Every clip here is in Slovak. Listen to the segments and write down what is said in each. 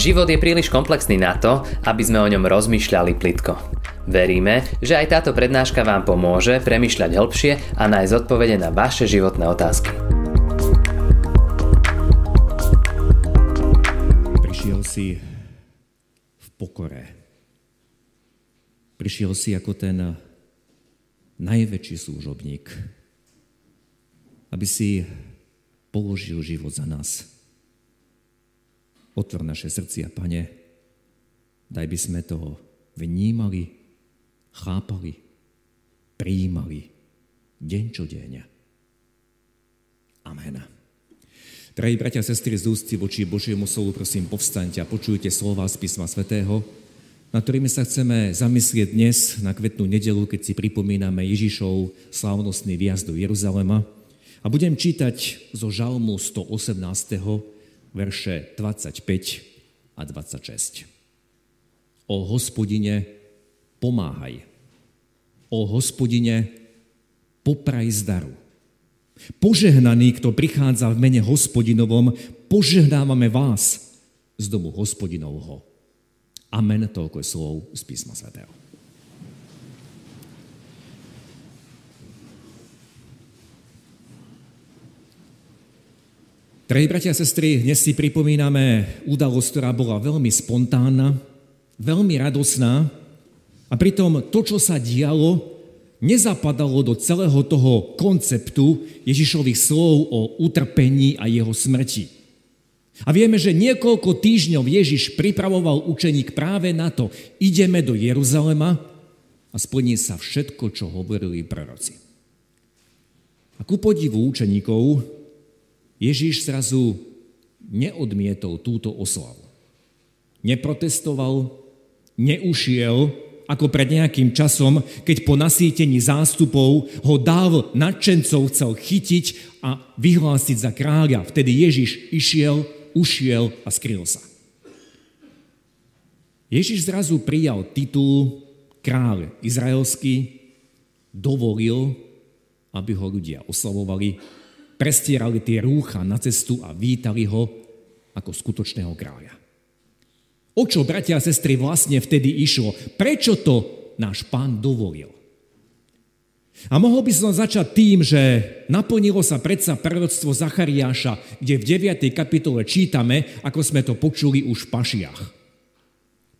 Život je príliš komplexný na to, aby sme o ňom rozmýšľali plitko. Veríme, že aj táto prednáška vám pomôže premyšľať hĺbšie a nájsť odpovede na vaše životné otázky. Prišiel si v pokore. Prišiel si ako ten najväčší služobník, aby si položil život za nás. Otvor naše srdcia, Pane, daj by sme to vnímali, chápali, prijímali deň čo deň. Amen. Drahí bratia a sestry z ústy voči Božiemu slovu, prosím, povstaňte a počujte slova z písma svätého, na ktorými sa chceme zamyslieť dnes na kvetnú nedelu, keď si pripomíname Ježišov slávnostný výjazd do Jeruzalema. A budem čítať zo žalmu 118. verše 25 a 26. O hospodine pomáhaj. O hospodine popraj zdaru. Požehnaný, kto prichádza v mene hospodinovom, požehnávame vás z domu hospodinovho. Amen, toľko je slov z písma svätého. Drahí bratia a sestry, dnes si pripomíname udalosť, ktorá bola veľmi spontánna, veľmi radosná a pritom to, čo sa dialo, nezapadalo do celého toho konceptu Ježišových slov o utrpení a jeho smrti. A vieme, že niekoľko týždňov Ježiš pripravoval učeník práve na to. Ideme do Jeruzalema a splní sa všetko, čo hovorili proroci. A ku podivu učeníkov Ježíš zrazu neodmietol túto oslavu. Neprotestoval, neušiel, ako pred nejakým časom, keď po nasýtení zástupov ho dáv nadšencov chcel chytiť a vyhlásiť za kráľa. Vtedy Ježiš išiel, ušiel a skryl sa. Ježiš zrazu prijal titul kráľ izraelský, dovolil, aby ho ľudia oslavovali prestierali tie rúcha na cestu a vítali ho ako skutočného kráľa. O čo, bratia a sestry, vlastne vtedy išlo? Prečo to náš pán dovolil? A mohol by som začať tým, že naplnilo sa predsa proroctvo Zachariáša, kde v 9. kapitole čítame, ako sme to počuli už v pašiach.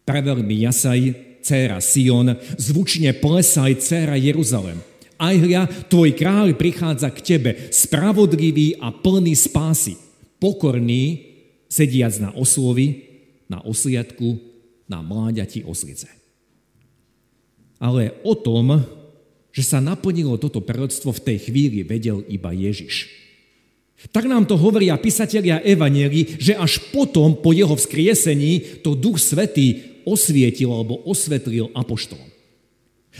Prevel mi jasaj, dcéra Sion, zvučne plesaj, dcéra Jeruzalem. Aj hľa, tvoj kráľ prichádza k tebe, spravodlivý a plný spásy, pokorný, sediac na oslovi, na osliadku, na mláďati oslice. Ale o tom, že sa naplnilo toto proroctvo v tej chvíli, vedel iba Ježiš. Tak nám to hovoria písatelia Evanieli, že až potom, po jeho vzkriesení, to Duch Svetý osvietil alebo osvetlil apoštolom.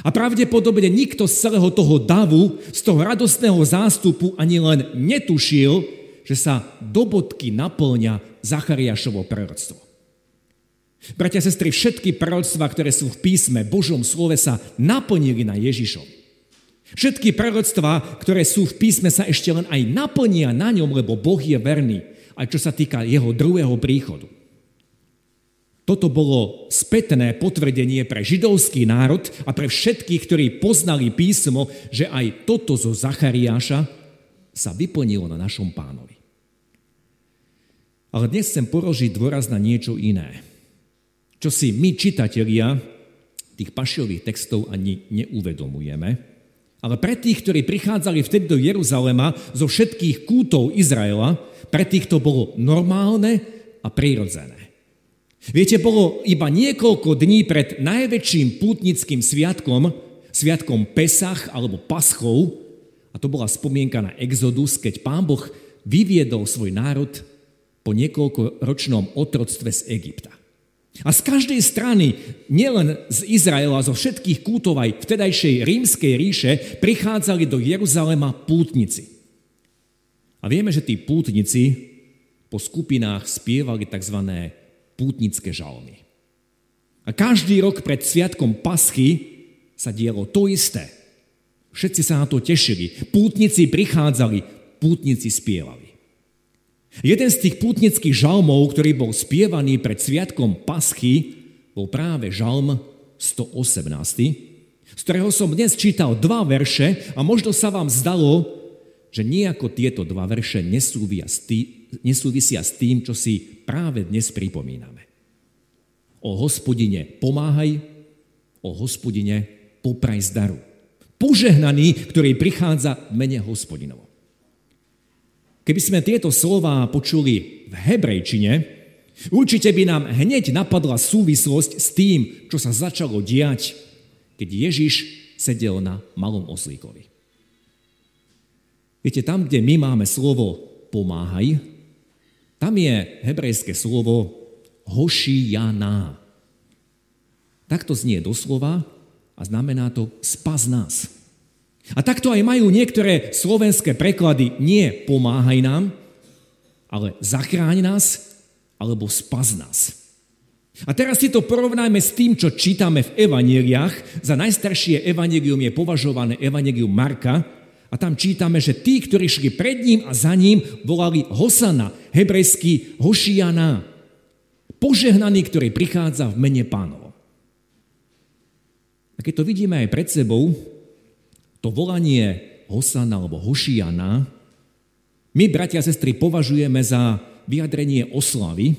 A pravdepodobne nikto z celého toho davu, z toho radostného zástupu ani len netušil, že sa do bodky naplňa Zachariášovo proroctvo. Bratia a sestry, všetky proroctva, ktoré sú v písme, Božom slove sa naplnili na Ježišom. Všetky proroctva, ktoré sú v písme, sa ešte len aj naplnia na ňom, lebo Boh je verný, aj čo sa týka jeho druhého príchodu. Toto bolo spätné potvrdenie pre židovský národ a pre všetkých, ktorí poznali písmo, že aj toto zo Zachariáša sa vyplnilo na našom pánovi. Ale dnes chcem porožiť dôraz na niečo iné, čo si my, čitatelia tých pašiových textov ani neuvedomujeme, ale pre tých, ktorí prichádzali vtedy do Jeruzalema zo všetkých kútov Izraela, pre tých to bolo normálne a prirodzené. Viete, bolo iba niekoľko dní pred najväčším pútnickým sviatkom, sviatkom Pesach alebo Paschou, a to bola spomienka na Exodus, keď pán Boh vyviedol svoj národ po niekoľkoročnom otroctve z Egypta. A z každej strany, nielen z Izraela, zo všetkých kútov aj vtedajšej rímskej ríše, prichádzali do Jeruzalema pútnici. A vieme, že tí pútnici po skupinách spievali tzv pútnické žalmy. A každý rok pred sviatkom Paschy sa dielo to isté. Všetci sa na to tešili. Pútnici prichádzali, pútnici spievali. Jeden z tých pútnických žalmov, ktorý bol spievaný pred sviatkom Paschy, bol práve žalm 118, z ktorého som dnes čítal dva verše a možno sa vám zdalo, že nejako tieto dva verše nesúvisia s tým, čo si práve dnes pripomíname. O hospodine pomáhaj, o hospodine popraj zdaru. Požehnaný, ktorý prichádza v mene hospodinovo. Keby sme tieto slova počuli v hebrejčine, určite by nám hneď napadla súvislosť s tým, čo sa začalo diať, keď Ježiš sedel na malom oslíkovi. Viete, tam, kde my máme slovo pomáhaj, tam je hebrejské slovo hošianá. Takto znie doslova a znamená to spas nás. A takto aj majú niektoré slovenské preklady nie pomáhaj nám, ale zachráň nás, alebo spas nás. A teraz si to porovnajme s tým, čo čítame v evaneliách. Za najstaršie evanelium je považované evanelium Marka. A tam čítame, že tí, ktorí šli pred ním a za ním, volali Hosana, hebrejský Hošiana. Požehnaný, ktorý prichádza v mene pánov. A keď to vidíme aj pred sebou, to volanie Hosana alebo Hošiana, my, bratia a sestry, považujeme za vyjadrenie oslavy,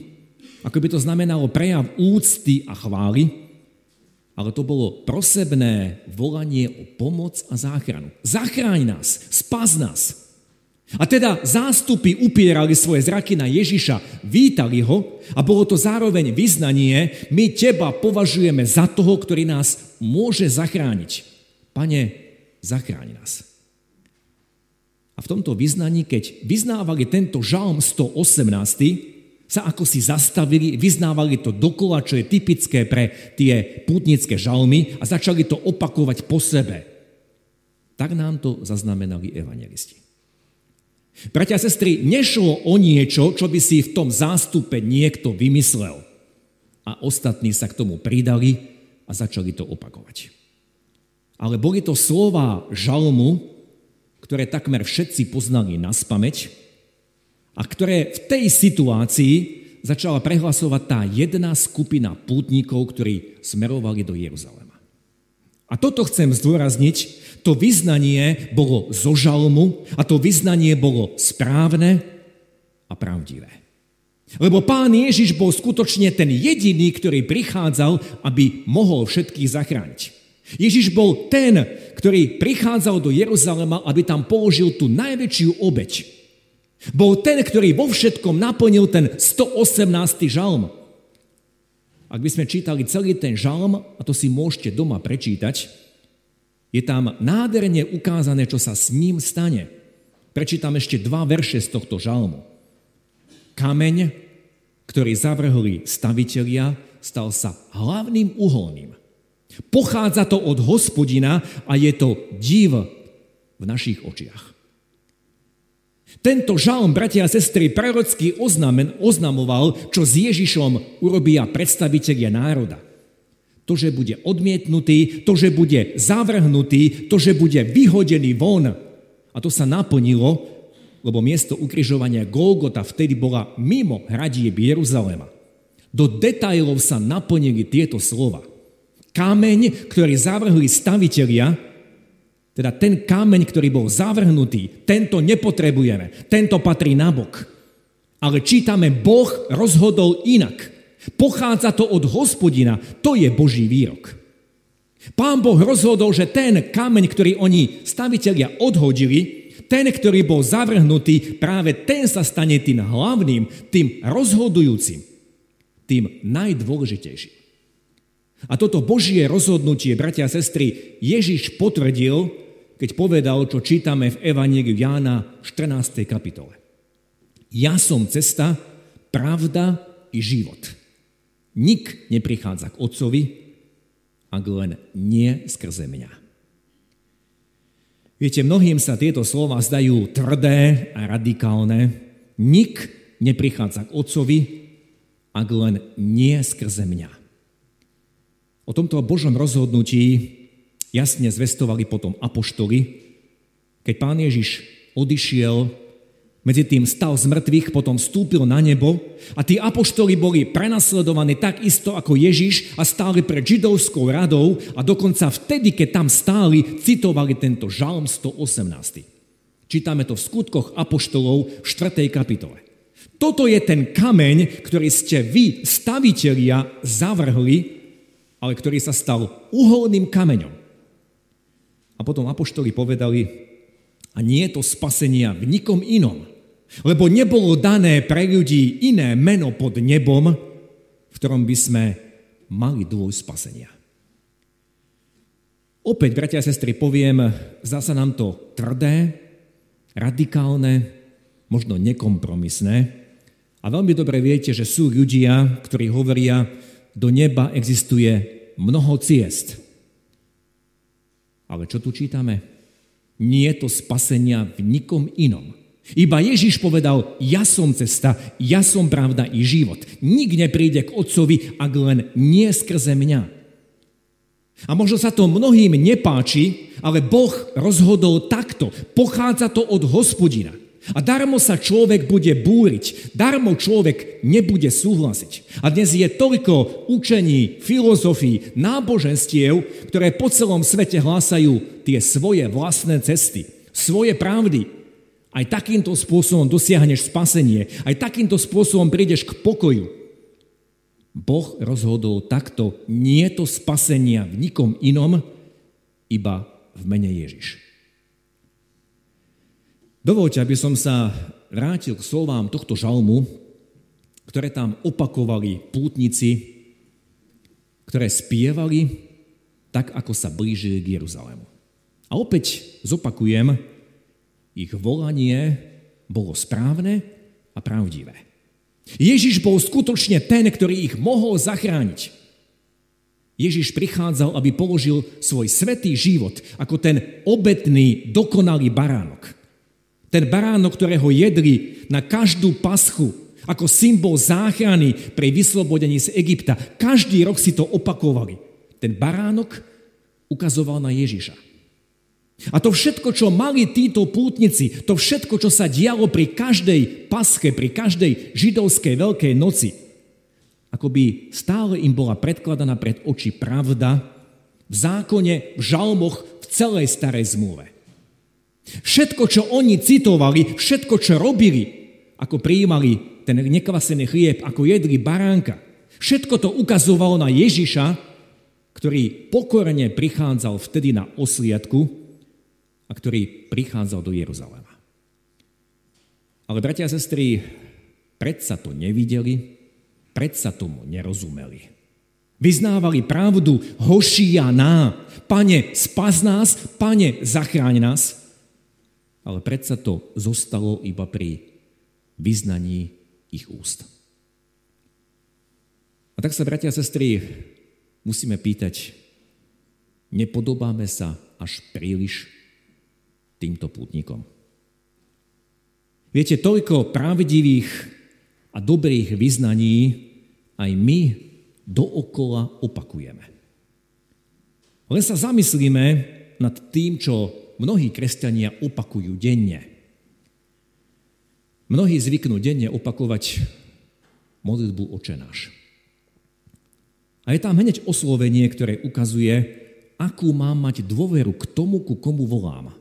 ako by to znamenalo prejav úcty a chvály, ale to bolo prosebné volanie o pomoc a záchranu. Zachráň nás, spas nás. A teda zástupy upierali svoje zraky na Ježiša, vítali ho a bolo to zároveň vyznanie, my teba považujeme za toho, ktorý nás môže zachrániť. Pane, zachráň nás. A v tomto vyznaní, keď vyznávali tento žalm 118, sa ako si zastavili, vyznávali to dokola, čo je typické pre tie pútnické žalmy a začali to opakovať po sebe. Tak nám to zaznamenali evangelisti. Bratia a sestry, nešlo o niečo, čo by si v tom zástupe niekto vymyslel. A ostatní sa k tomu pridali a začali to opakovať ale boli to slova žalmu, ktoré takmer všetci poznali na spameť a ktoré v tej situácii začala prehlasovať tá jedna skupina pútnikov, ktorí smerovali do Jeruzalema. A toto chcem zdôrazniť, to vyznanie bolo zo žalmu a to vyznanie bolo správne a pravdivé. Lebo pán Ježiš bol skutočne ten jediný, ktorý prichádzal, aby mohol všetkých zachrániť. Ježiš bol ten, ktorý prichádzal do Jeruzalema, aby tam položil tú najväčšiu obeď. Bol ten, ktorý vo všetkom naplnil ten 118. žalm. Ak by sme čítali celý ten žalm, a to si môžete doma prečítať, je tam nádherne ukázané, čo sa s ním stane. Prečítam ešte dva verše z tohto žalmu. Kameň, ktorý zavrhli stavitelia, stal sa hlavným uholným. Pochádza to od hospodina a je to div v našich očiach. Tento žalm, bratia a sestry, prorocký oznamen, oznamoval, čo s Ježišom urobia predstavitelia národa. To, že bude odmietnutý, to, že bude zavrhnutý, to, že bude vyhodený von. A to sa naplnilo, lebo miesto ukrižovania Golgota vtedy bola mimo hradieb Jeruzalema. Do detajlov sa naplnili tieto slova. Kameň, ktorý zavrhli stavitelia, teda ten kameň, ktorý bol zavrhnutý, tento nepotrebujeme, tento patrí nabok. Ale čítame, Boh rozhodol inak. Pochádza to od hospodina, to je Boží výrok. Pán Boh rozhodol, že ten kameň, ktorý oni stavitelia odhodili, ten, ktorý bol zavrhnutý, práve ten sa stane tým hlavným, tým rozhodujúcim, tým najdôležitejším. A toto Božie rozhodnutie, bratia a sestry, Ježiš potvrdil, keď povedal, čo čítame v Evangeliu Jána v 14. kapitole. Ja som cesta, pravda i život. Nik neprichádza k Otcovi, ak len nie skrze mňa. Viete, mnohým sa tieto slova zdajú tvrdé a radikálne. Nik neprichádza k Otcovi, ak len nie skrze mňa. O tomto Božom rozhodnutí jasne zvestovali potom apoštoli, keď pán Ježiš odišiel, Medzi tým stal z mŕtvych, potom vstúpil na nebo a tí apoštoli boli prenasledovaní tak isto ako Ježiš a stáli pred židovskou radou a dokonca vtedy, keď tam stáli, citovali tento žalm 118. Čítame to v skutkoch apoštolov v 4. kapitole. Toto je ten kameň, ktorý ste vy, stavitelia, zavrhli, ale ktorý sa stal uholným kameňom. A potom apoštoli povedali, a nie je to spasenia v nikom inom, lebo nebolo dané pre ľudí iné meno pod nebom, v ktorom by sme mali dôj spasenia. Opäť, bratia a sestry, poviem, zdá sa nám to tvrdé, radikálne, možno nekompromisné. A veľmi dobre viete, že sú ľudia, ktorí hovoria, do neba existuje mnoho ciest. Ale čo tu čítame? Nie je to spasenia v nikom inom. Iba Ježiš povedal, ja som cesta, ja som pravda i život. Nik nepríde k Otcovi, ak len nie skrze mňa. A možno sa to mnohým nepáči, ale Boh rozhodol takto. Pochádza to od hospodina. A darmo sa človek bude búriť, darmo človek nebude súhlasiť. A dnes je toľko učení, filozofií, náboženstiev, ktoré po celom svete hlásajú tie svoje vlastné cesty, svoje pravdy. Aj takýmto spôsobom dosiahneš spasenie, aj takýmto spôsobom prídeš k pokoju. Boh rozhodol takto, nie to spasenia v nikom inom, iba v mene Ježiš. Dovolte, aby som sa vrátil k slovám tohto žalmu, ktoré tam opakovali pútnici, ktoré spievali tak, ako sa blížili k Jeruzalému. A opäť zopakujem, ich volanie bolo správne a pravdivé. Ježiš bol skutočne ten, ktorý ich mohol zachrániť. Ježiš prichádzal, aby položil svoj svetý život ako ten obetný, dokonalý baránok. Ten baránok, ktorého jedli na každú paschu, ako symbol záchrany pre vyslobodenie z Egypta. Každý rok si to opakovali. Ten baránok ukazoval na Ježiša. A to všetko, čo mali títo pútnici, to všetko, čo sa dialo pri každej paske, pri každej židovskej veľkej noci, akoby stále im bola predkladaná pred oči pravda v zákone, v žalmoch, v celej starej zmluve. Všetko, čo oni citovali, všetko, čo robili, ako prijímali ten nekvasený chlieb, ako jedli baránka, všetko to ukazovalo na Ježiša, ktorý pokorene prichádzal vtedy na osliadku a ktorý prichádzal do Jeruzalema. Ale bratia a sestry, predsa to nevideli, predsa tomu nerozumeli. Vyznávali pravdu, hošianá, pane, spas nás, pane, zachráň nás – ale predsa to zostalo iba pri vyznaní ich úst. A tak sa, bratia a sestry, musíme pýtať, nepodobáme sa až príliš týmto pútnikom. Viete, toľko pravdivých a dobrých vyznaní aj my dookola opakujeme. Len sa zamyslíme nad tým, čo mnohí kresťania opakujú denne. Mnohí zvyknú denne opakovať modlitbu očenáš. A je tam hneď oslovenie, ktoré ukazuje, akú mám mať dôveru k tomu, ku komu volám.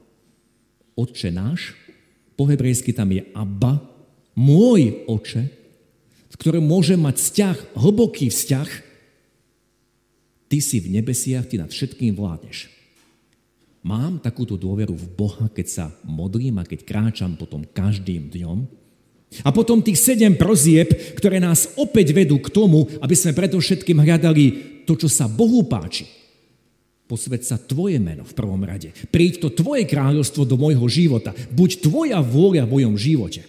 Otče náš, po hebrejsky tam je Abba, môj oče, s ktorým môžem mať vzťah, hlboký vzťah, ty si v nebesiach, ty nad všetkým vládneš. Mám takúto dôveru v Boha, keď sa modlím a keď kráčam potom každým dňom? A potom tých sedem prozieb, ktoré nás opäť vedú k tomu, aby sme predovšetkým hľadali to, čo sa Bohu páči. Posved sa Tvoje meno v prvom rade. Príď to Tvoje kráľovstvo do môjho života. Buď Tvoja vôľa v mojom živote.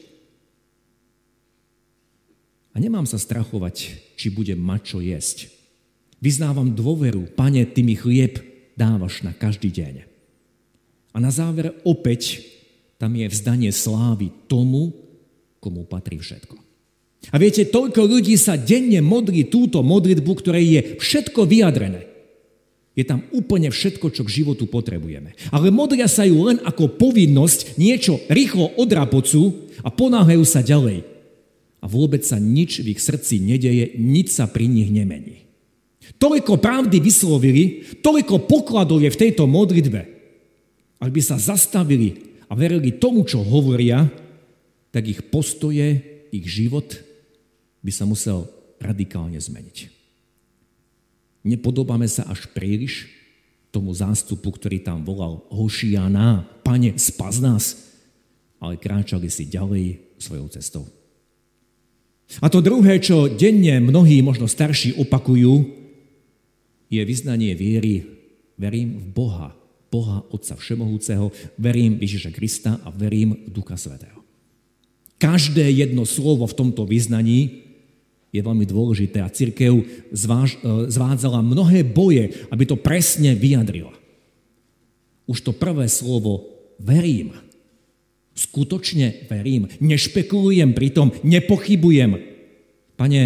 A nemám sa strachovať, či budem mať čo jesť. Vyznávam dôveru, Pane, Ty mi chlieb dávaš na každý deň. A na záver opäť tam je vzdanie slávy tomu, komu patrí všetko. A viete, toľko ľudí sa denne modlí túto modlitbu, ktorej je všetko vyjadrené. Je tam úplne všetko, čo k životu potrebujeme. Ale modlia sa ju len ako povinnosť niečo rýchlo odrapocu a ponáhajú sa ďalej. A vôbec sa nič v ich srdci nedeje, nič sa pri nich nemení. Toľko pravdy vyslovili, toľko pokladov je v tejto modlitbe. Ak by sa zastavili a verili tomu, čo hovoria, tak ich postoje, ich život by sa musel radikálne zmeniť. Nepodobáme sa až príliš tomu zástupu, ktorý tam volal Hošiana, pane, spaz nás, ale kráčali si ďalej svojou cestou. A to druhé, čo denne mnohí, možno starší, opakujú, je vyznanie viery. Verím v Boha, Boha Otca Všemohúceho, verím Ježiša Krista a verím v Ducha Svetého. Každé jedno slovo v tomto vyznaní je veľmi dôležité a církev zváž, e, zvádzala mnohé boje, aby to presne vyjadrila. Už to prvé slovo verím. Skutočne verím. Nešpekulujem pri tom, nepochybujem. Pane,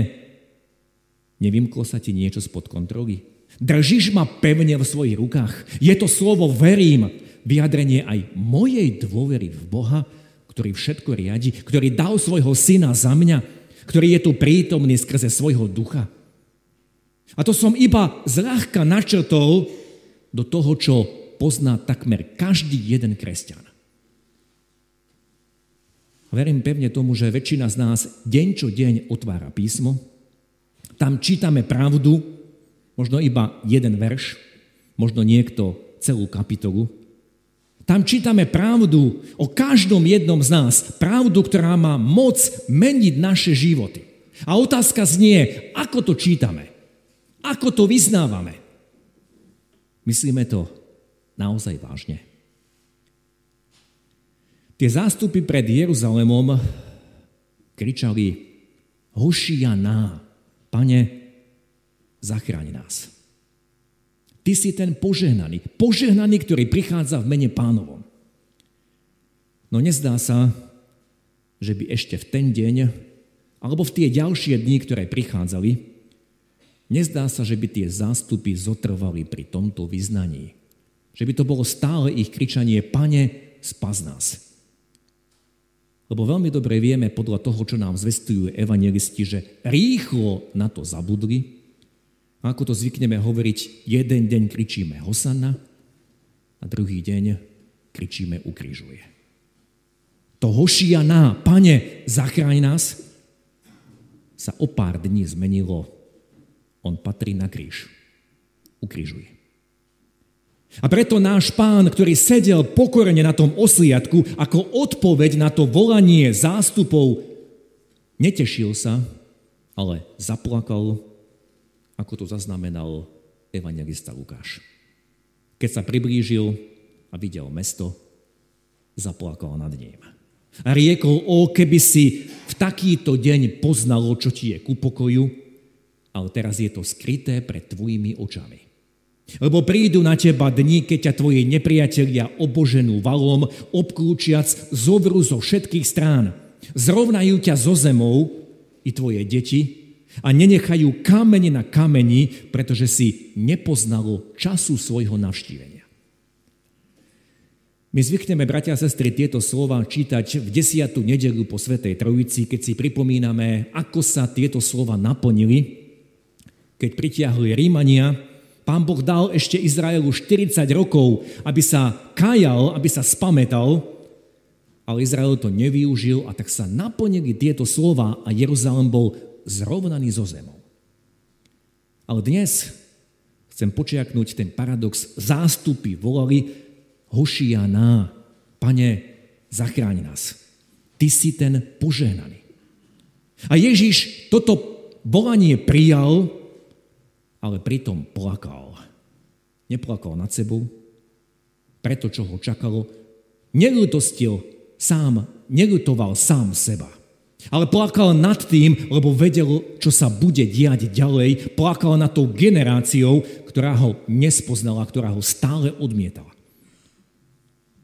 nevymklo sa ti niečo spod kontroly? Držíš ma pevne v svojich rukách? Je to slovo verím vyjadrenie aj mojej dôvery v Boha, ktorý všetko riadi, ktorý dal svojho syna za mňa, ktorý je tu prítomný skrze svojho ducha. A to som iba zľahka načrtol do toho, čo pozná takmer každý jeden kresťan. Verím pevne tomu, že väčšina z nás deň čo deň otvára písmo, tam čítame pravdu, možno iba jeden verš, možno niekto celú kapitolu, tam čítame pravdu o každom jednom z nás. Pravdu, ktorá má moc meniť naše životy. A otázka znie, ako to čítame? Ako to vyznávame? Myslíme to naozaj vážne. Tie zástupy pred Jeruzalemom kričali Hošianá, pane, zachráň nás. Ty si ten požehnaný. Požehnaný, ktorý prichádza v mene pánovom. No nezdá sa, že by ešte v ten deň, alebo v tie ďalšie dni, ktoré prichádzali, nezdá sa, že by tie zástupy zotrvali pri tomto vyznaní. Že by to bolo stále ich kričanie, pane, spaz nás. Lebo veľmi dobre vieme podľa toho, čo nám zvestujú evangelisti, že rýchlo na to zabudli ako to zvykneme hovoriť, jeden deň kričíme Hosanna a druhý deň kričíme ukrižuje. To Hošianá, pane, zachráň nás, sa o pár dní zmenilo. On patrí na kríž. Ukrižuje. A preto náš pán, ktorý sedel pokorene na tom osliadku, ako odpoveď na to volanie zástupov, netešil sa, ale zaplakal ako to zaznamenal evangelista Lukáš. Keď sa priblížil a videl mesto, zaplakal nad ním. A riekol, o keby si v takýto deň poznalo, čo ti je ku pokoju, ale teraz je to skryté pred tvojimi očami. Lebo prídu na teba dni, keď ťa tvoji nepriatelia oboženú valom, obklúčiac, zovrú zo všetkých strán. Zrovnajú ťa zo zemou i tvoje deti a nenechajú kamene na kameni, pretože si nepoznalo času svojho navštívenia. My zvykneme, bratia a sestry, tieto slova čítať v desiatú nedelu po Svetej Trojici, keď si pripomíname, ako sa tieto slova naplnili, keď pritiahli Rímania, pán Boh dal ešte Izraelu 40 rokov, aby sa kajal, aby sa spametal, ale Izrael to nevyužil a tak sa naplnili tieto slova a Jeruzalem bol zrovnaný so zemou. Ale dnes chcem počiaknúť ten paradox. Zástupy volali Hošianá, pane, zachráň nás. Ty si ten požehnaný. A Ježiš toto volanie prijal, ale pritom plakal. Neplakal nad sebou, preto, čo ho čakalo. Nelutostil sám, nelutoval sám seba. Ale plakal nad tým, lebo vedel, čo sa bude diať ďalej. Plakal nad tou generáciou, ktorá ho nespoznala, ktorá ho stále odmietala.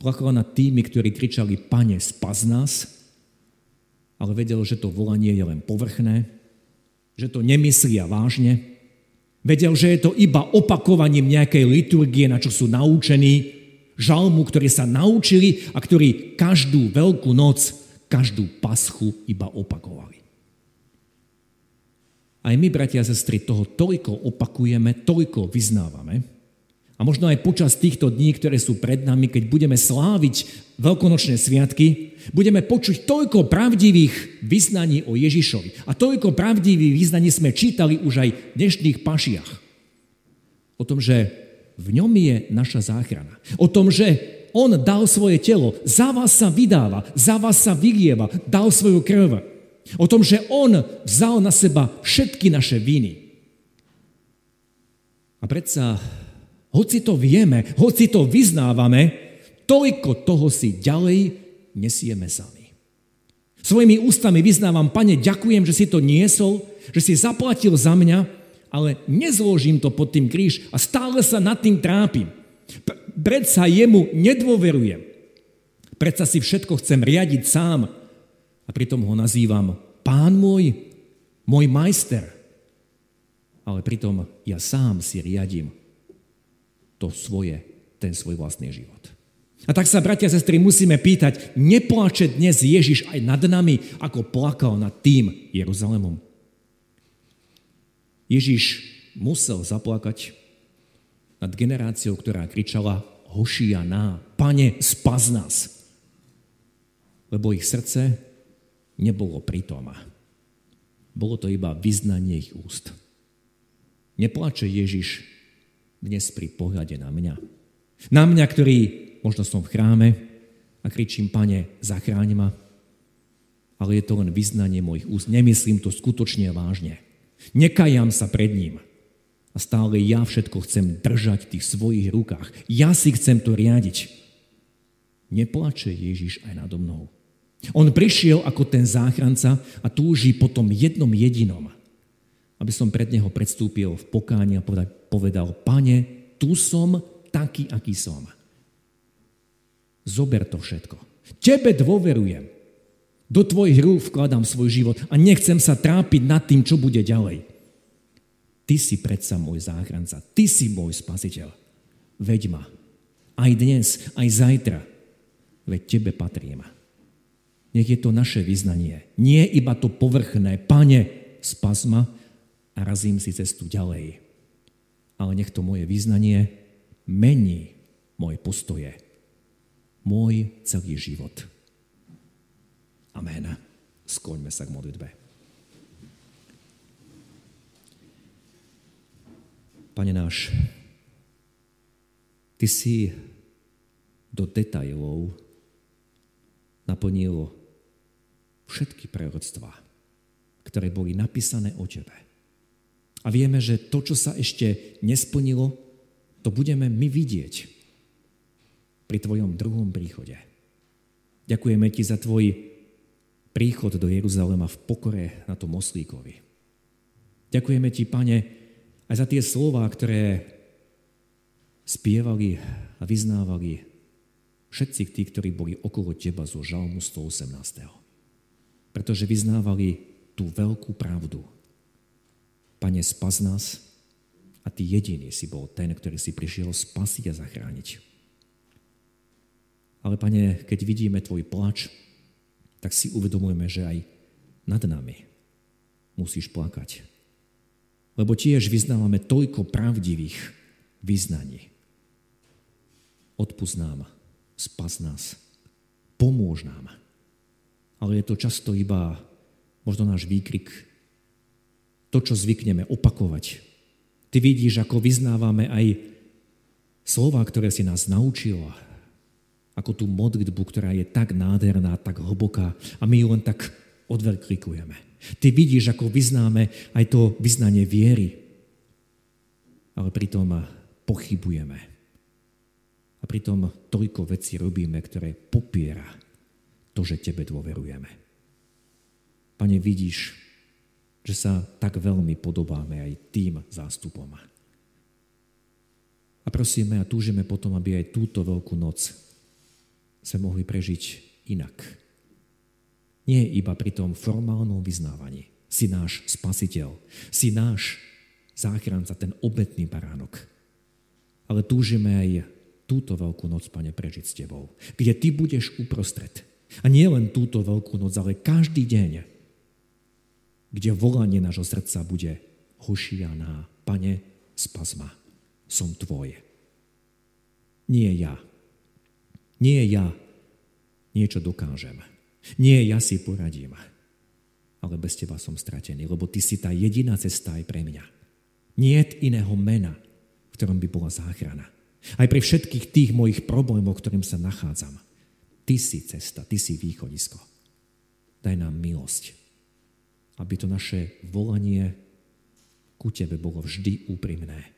Plakal nad tými, ktorí kričali, pane, spas nás, ale vedel, že to volanie je len povrchné, že to nemyslia vážne Vedel, že je to iba opakovaním nejakej liturgie, na čo sú naučení, žalmu, ktorí sa naučili a ktorí každú veľkú noc, každú paschu iba opakovali. Aj my, bratia a sestry, toho toľko opakujeme, toľko vyznávame. A možno aj počas týchto dní, ktoré sú pred nami, keď budeme sláviť veľkonočné sviatky, budeme počuť toľko pravdivých vyznaní o Ježišovi. A toľko pravdivých vyznaní sme čítali už aj v dnešných pašiach. O tom, že v ňom je naša záchrana. O tom, že on dal svoje telo, za vás sa vydáva, za vás sa vylieva, dal svoju krv. O tom, že On vzal na seba všetky naše viny. A predsa, hoci to vieme, hoci to vyznávame, toľko toho si ďalej nesieme sami. Svojimi ústami vyznávam, pane, ďakujem, že si to niesol, že si zaplatil za mňa, ale nezložím to pod tým kríž a stále sa nad tým trápim. Predsa jemu nedôverujem. Predsa si všetko chcem riadiť sám a pritom ho nazývam pán môj, môj majster. Ale pritom ja sám si riadím to svoje, ten svoj vlastný život. A tak sa, bratia a sestry, musíme pýtať, neplače dnes Ježiš aj nad nami, ako plakal nad tým Jeruzalemom? Ježiš musel zaplakať nad generáciou, ktorá kričala Hošianá, pane, spas nás. Lebo ich srdce nebolo pritom. Bolo to iba vyznanie ich úst. Neplače Ježiš dnes pri pohľade na mňa. Na mňa, ktorý možno som v chráme a kričím, pane, zachráň ma. Ale je to len vyznanie mojich úst. Nemyslím to skutočne vážne. Nekajam sa pred ním. A stále ja všetko chcem držať v tých svojich rukách. Ja si chcem to riadiť. Neplače Ježiš aj nado mnou. On prišiel ako ten záchranca a túži po tom jednom jedinom, aby som pred neho predstúpil v pokáni a povedal, pane, tu som taký, aký som. Zober to všetko. Tebe dôverujem. Do tvojich rúk vkladám svoj život a nechcem sa trápiť nad tým, čo bude ďalej. Ty si predsa môj záchranca. Ty si môj spasiteľ. Veď ma. Aj dnes, aj zajtra. Veď tebe patrím. Nech je to naše vyznanie. Nie iba to povrchné. Pane, spas ma a razím si cestu ďalej. Ale nech to moje vyznanie mení moje postoje. Môj celý život. Amen. Skloňme sa k modlitbe. Pane náš, Ty si do detajlov naplnil všetky proroctvá, ktoré boli napísané o tebe. A vieme, že to, čo sa ešte nesplnilo, to budeme my vidieť pri tvojom druhom príchode. Ďakujeme ti za tvoj príchod do Jeruzalema v pokore na tom oslíkovi. Ďakujeme ti, pane, aj za tie slova, ktoré spievali a vyznávali všetci tí, ktorí boli okolo teba zo Žalmu 118 pretože vyznávali tú veľkú pravdu. Pane, spas nás a Ty jediný si bol ten, ktorý si prišiel spasiť a zachrániť. Ale Pane, keď vidíme Tvoj plač, tak si uvedomujeme, že aj nad nami musíš plakať. Lebo tiež vyznávame toľko pravdivých vyznaní. Odpust nám, spas nás, pomôž nám ale je to často iba možno náš výkrik. To, čo zvykneme opakovať. Ty vidíš, ako vyznávame aj slova, ktoré si nás naučila, ako tú modlitbu, ktorá je tak nádherná, tak hlboká a my ju len tak odverklikujeme. Ty vidíš, ako vyznáme aj to vyznanie viery, ale pritom pochybujeme. A pritom toľko vecí robíme, ktoré popiera to, že Tebe dôverujeme. Pane, vidíš, že sa tak veľmi podobáme aj tým zástupom. A prosíme a túžime potom, aby aj túto veľkú noc sme mohli prežiť inak. Nie iba pri tom formálnom vyznávaní. Si náš spasiteľ, si náš záchranca, ten obetný baránok. Ale túžime aj túto veľkú noc, Pane, prežiť s Tebou, kde Ty budeš uprostred. A nie len túto veľkú noc, ale každý deň, kde volanie nášho srdca bude Hošianá, Pane, spas ma, som Tvoj. Nie ja. Nie ja niečo dokážem. Nie ja si poradím. Ale bez Teba som stratený, lebo Ty si tá jediná cesta aj pre mňa. Nie iného mena, v ktorom by bola záchrana. Aj pri všetkých tých mojich problémoch, ktorým sa nachádzam. Ty si cesta, Ty si východisko. Daj nám milosť, aby to naše volanie ku Tebe bolo vždy úprimné.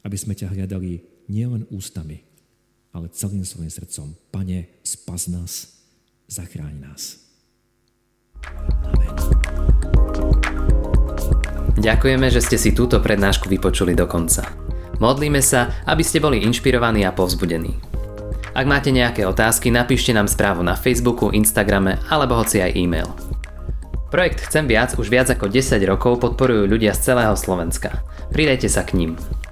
Aby sme ťa hľadali nielen ústami, ale celým svojim srdcom. Pane, spas nás, zachráň nás. Amen. Ďakujeme, že ste si túto prednášku vypočuli do konca. Modlíme sa, aby ste boli inšpirovaní a povzbudení. Ak máte nejaké otázky, napíšte nám správu na Facebooku, Instagrame alebo hoci aj e-mail. Projekt Chcem viac už viac ako 10 rokov podporujú ľudia z celého Slovenska. Pridajte sa k ním.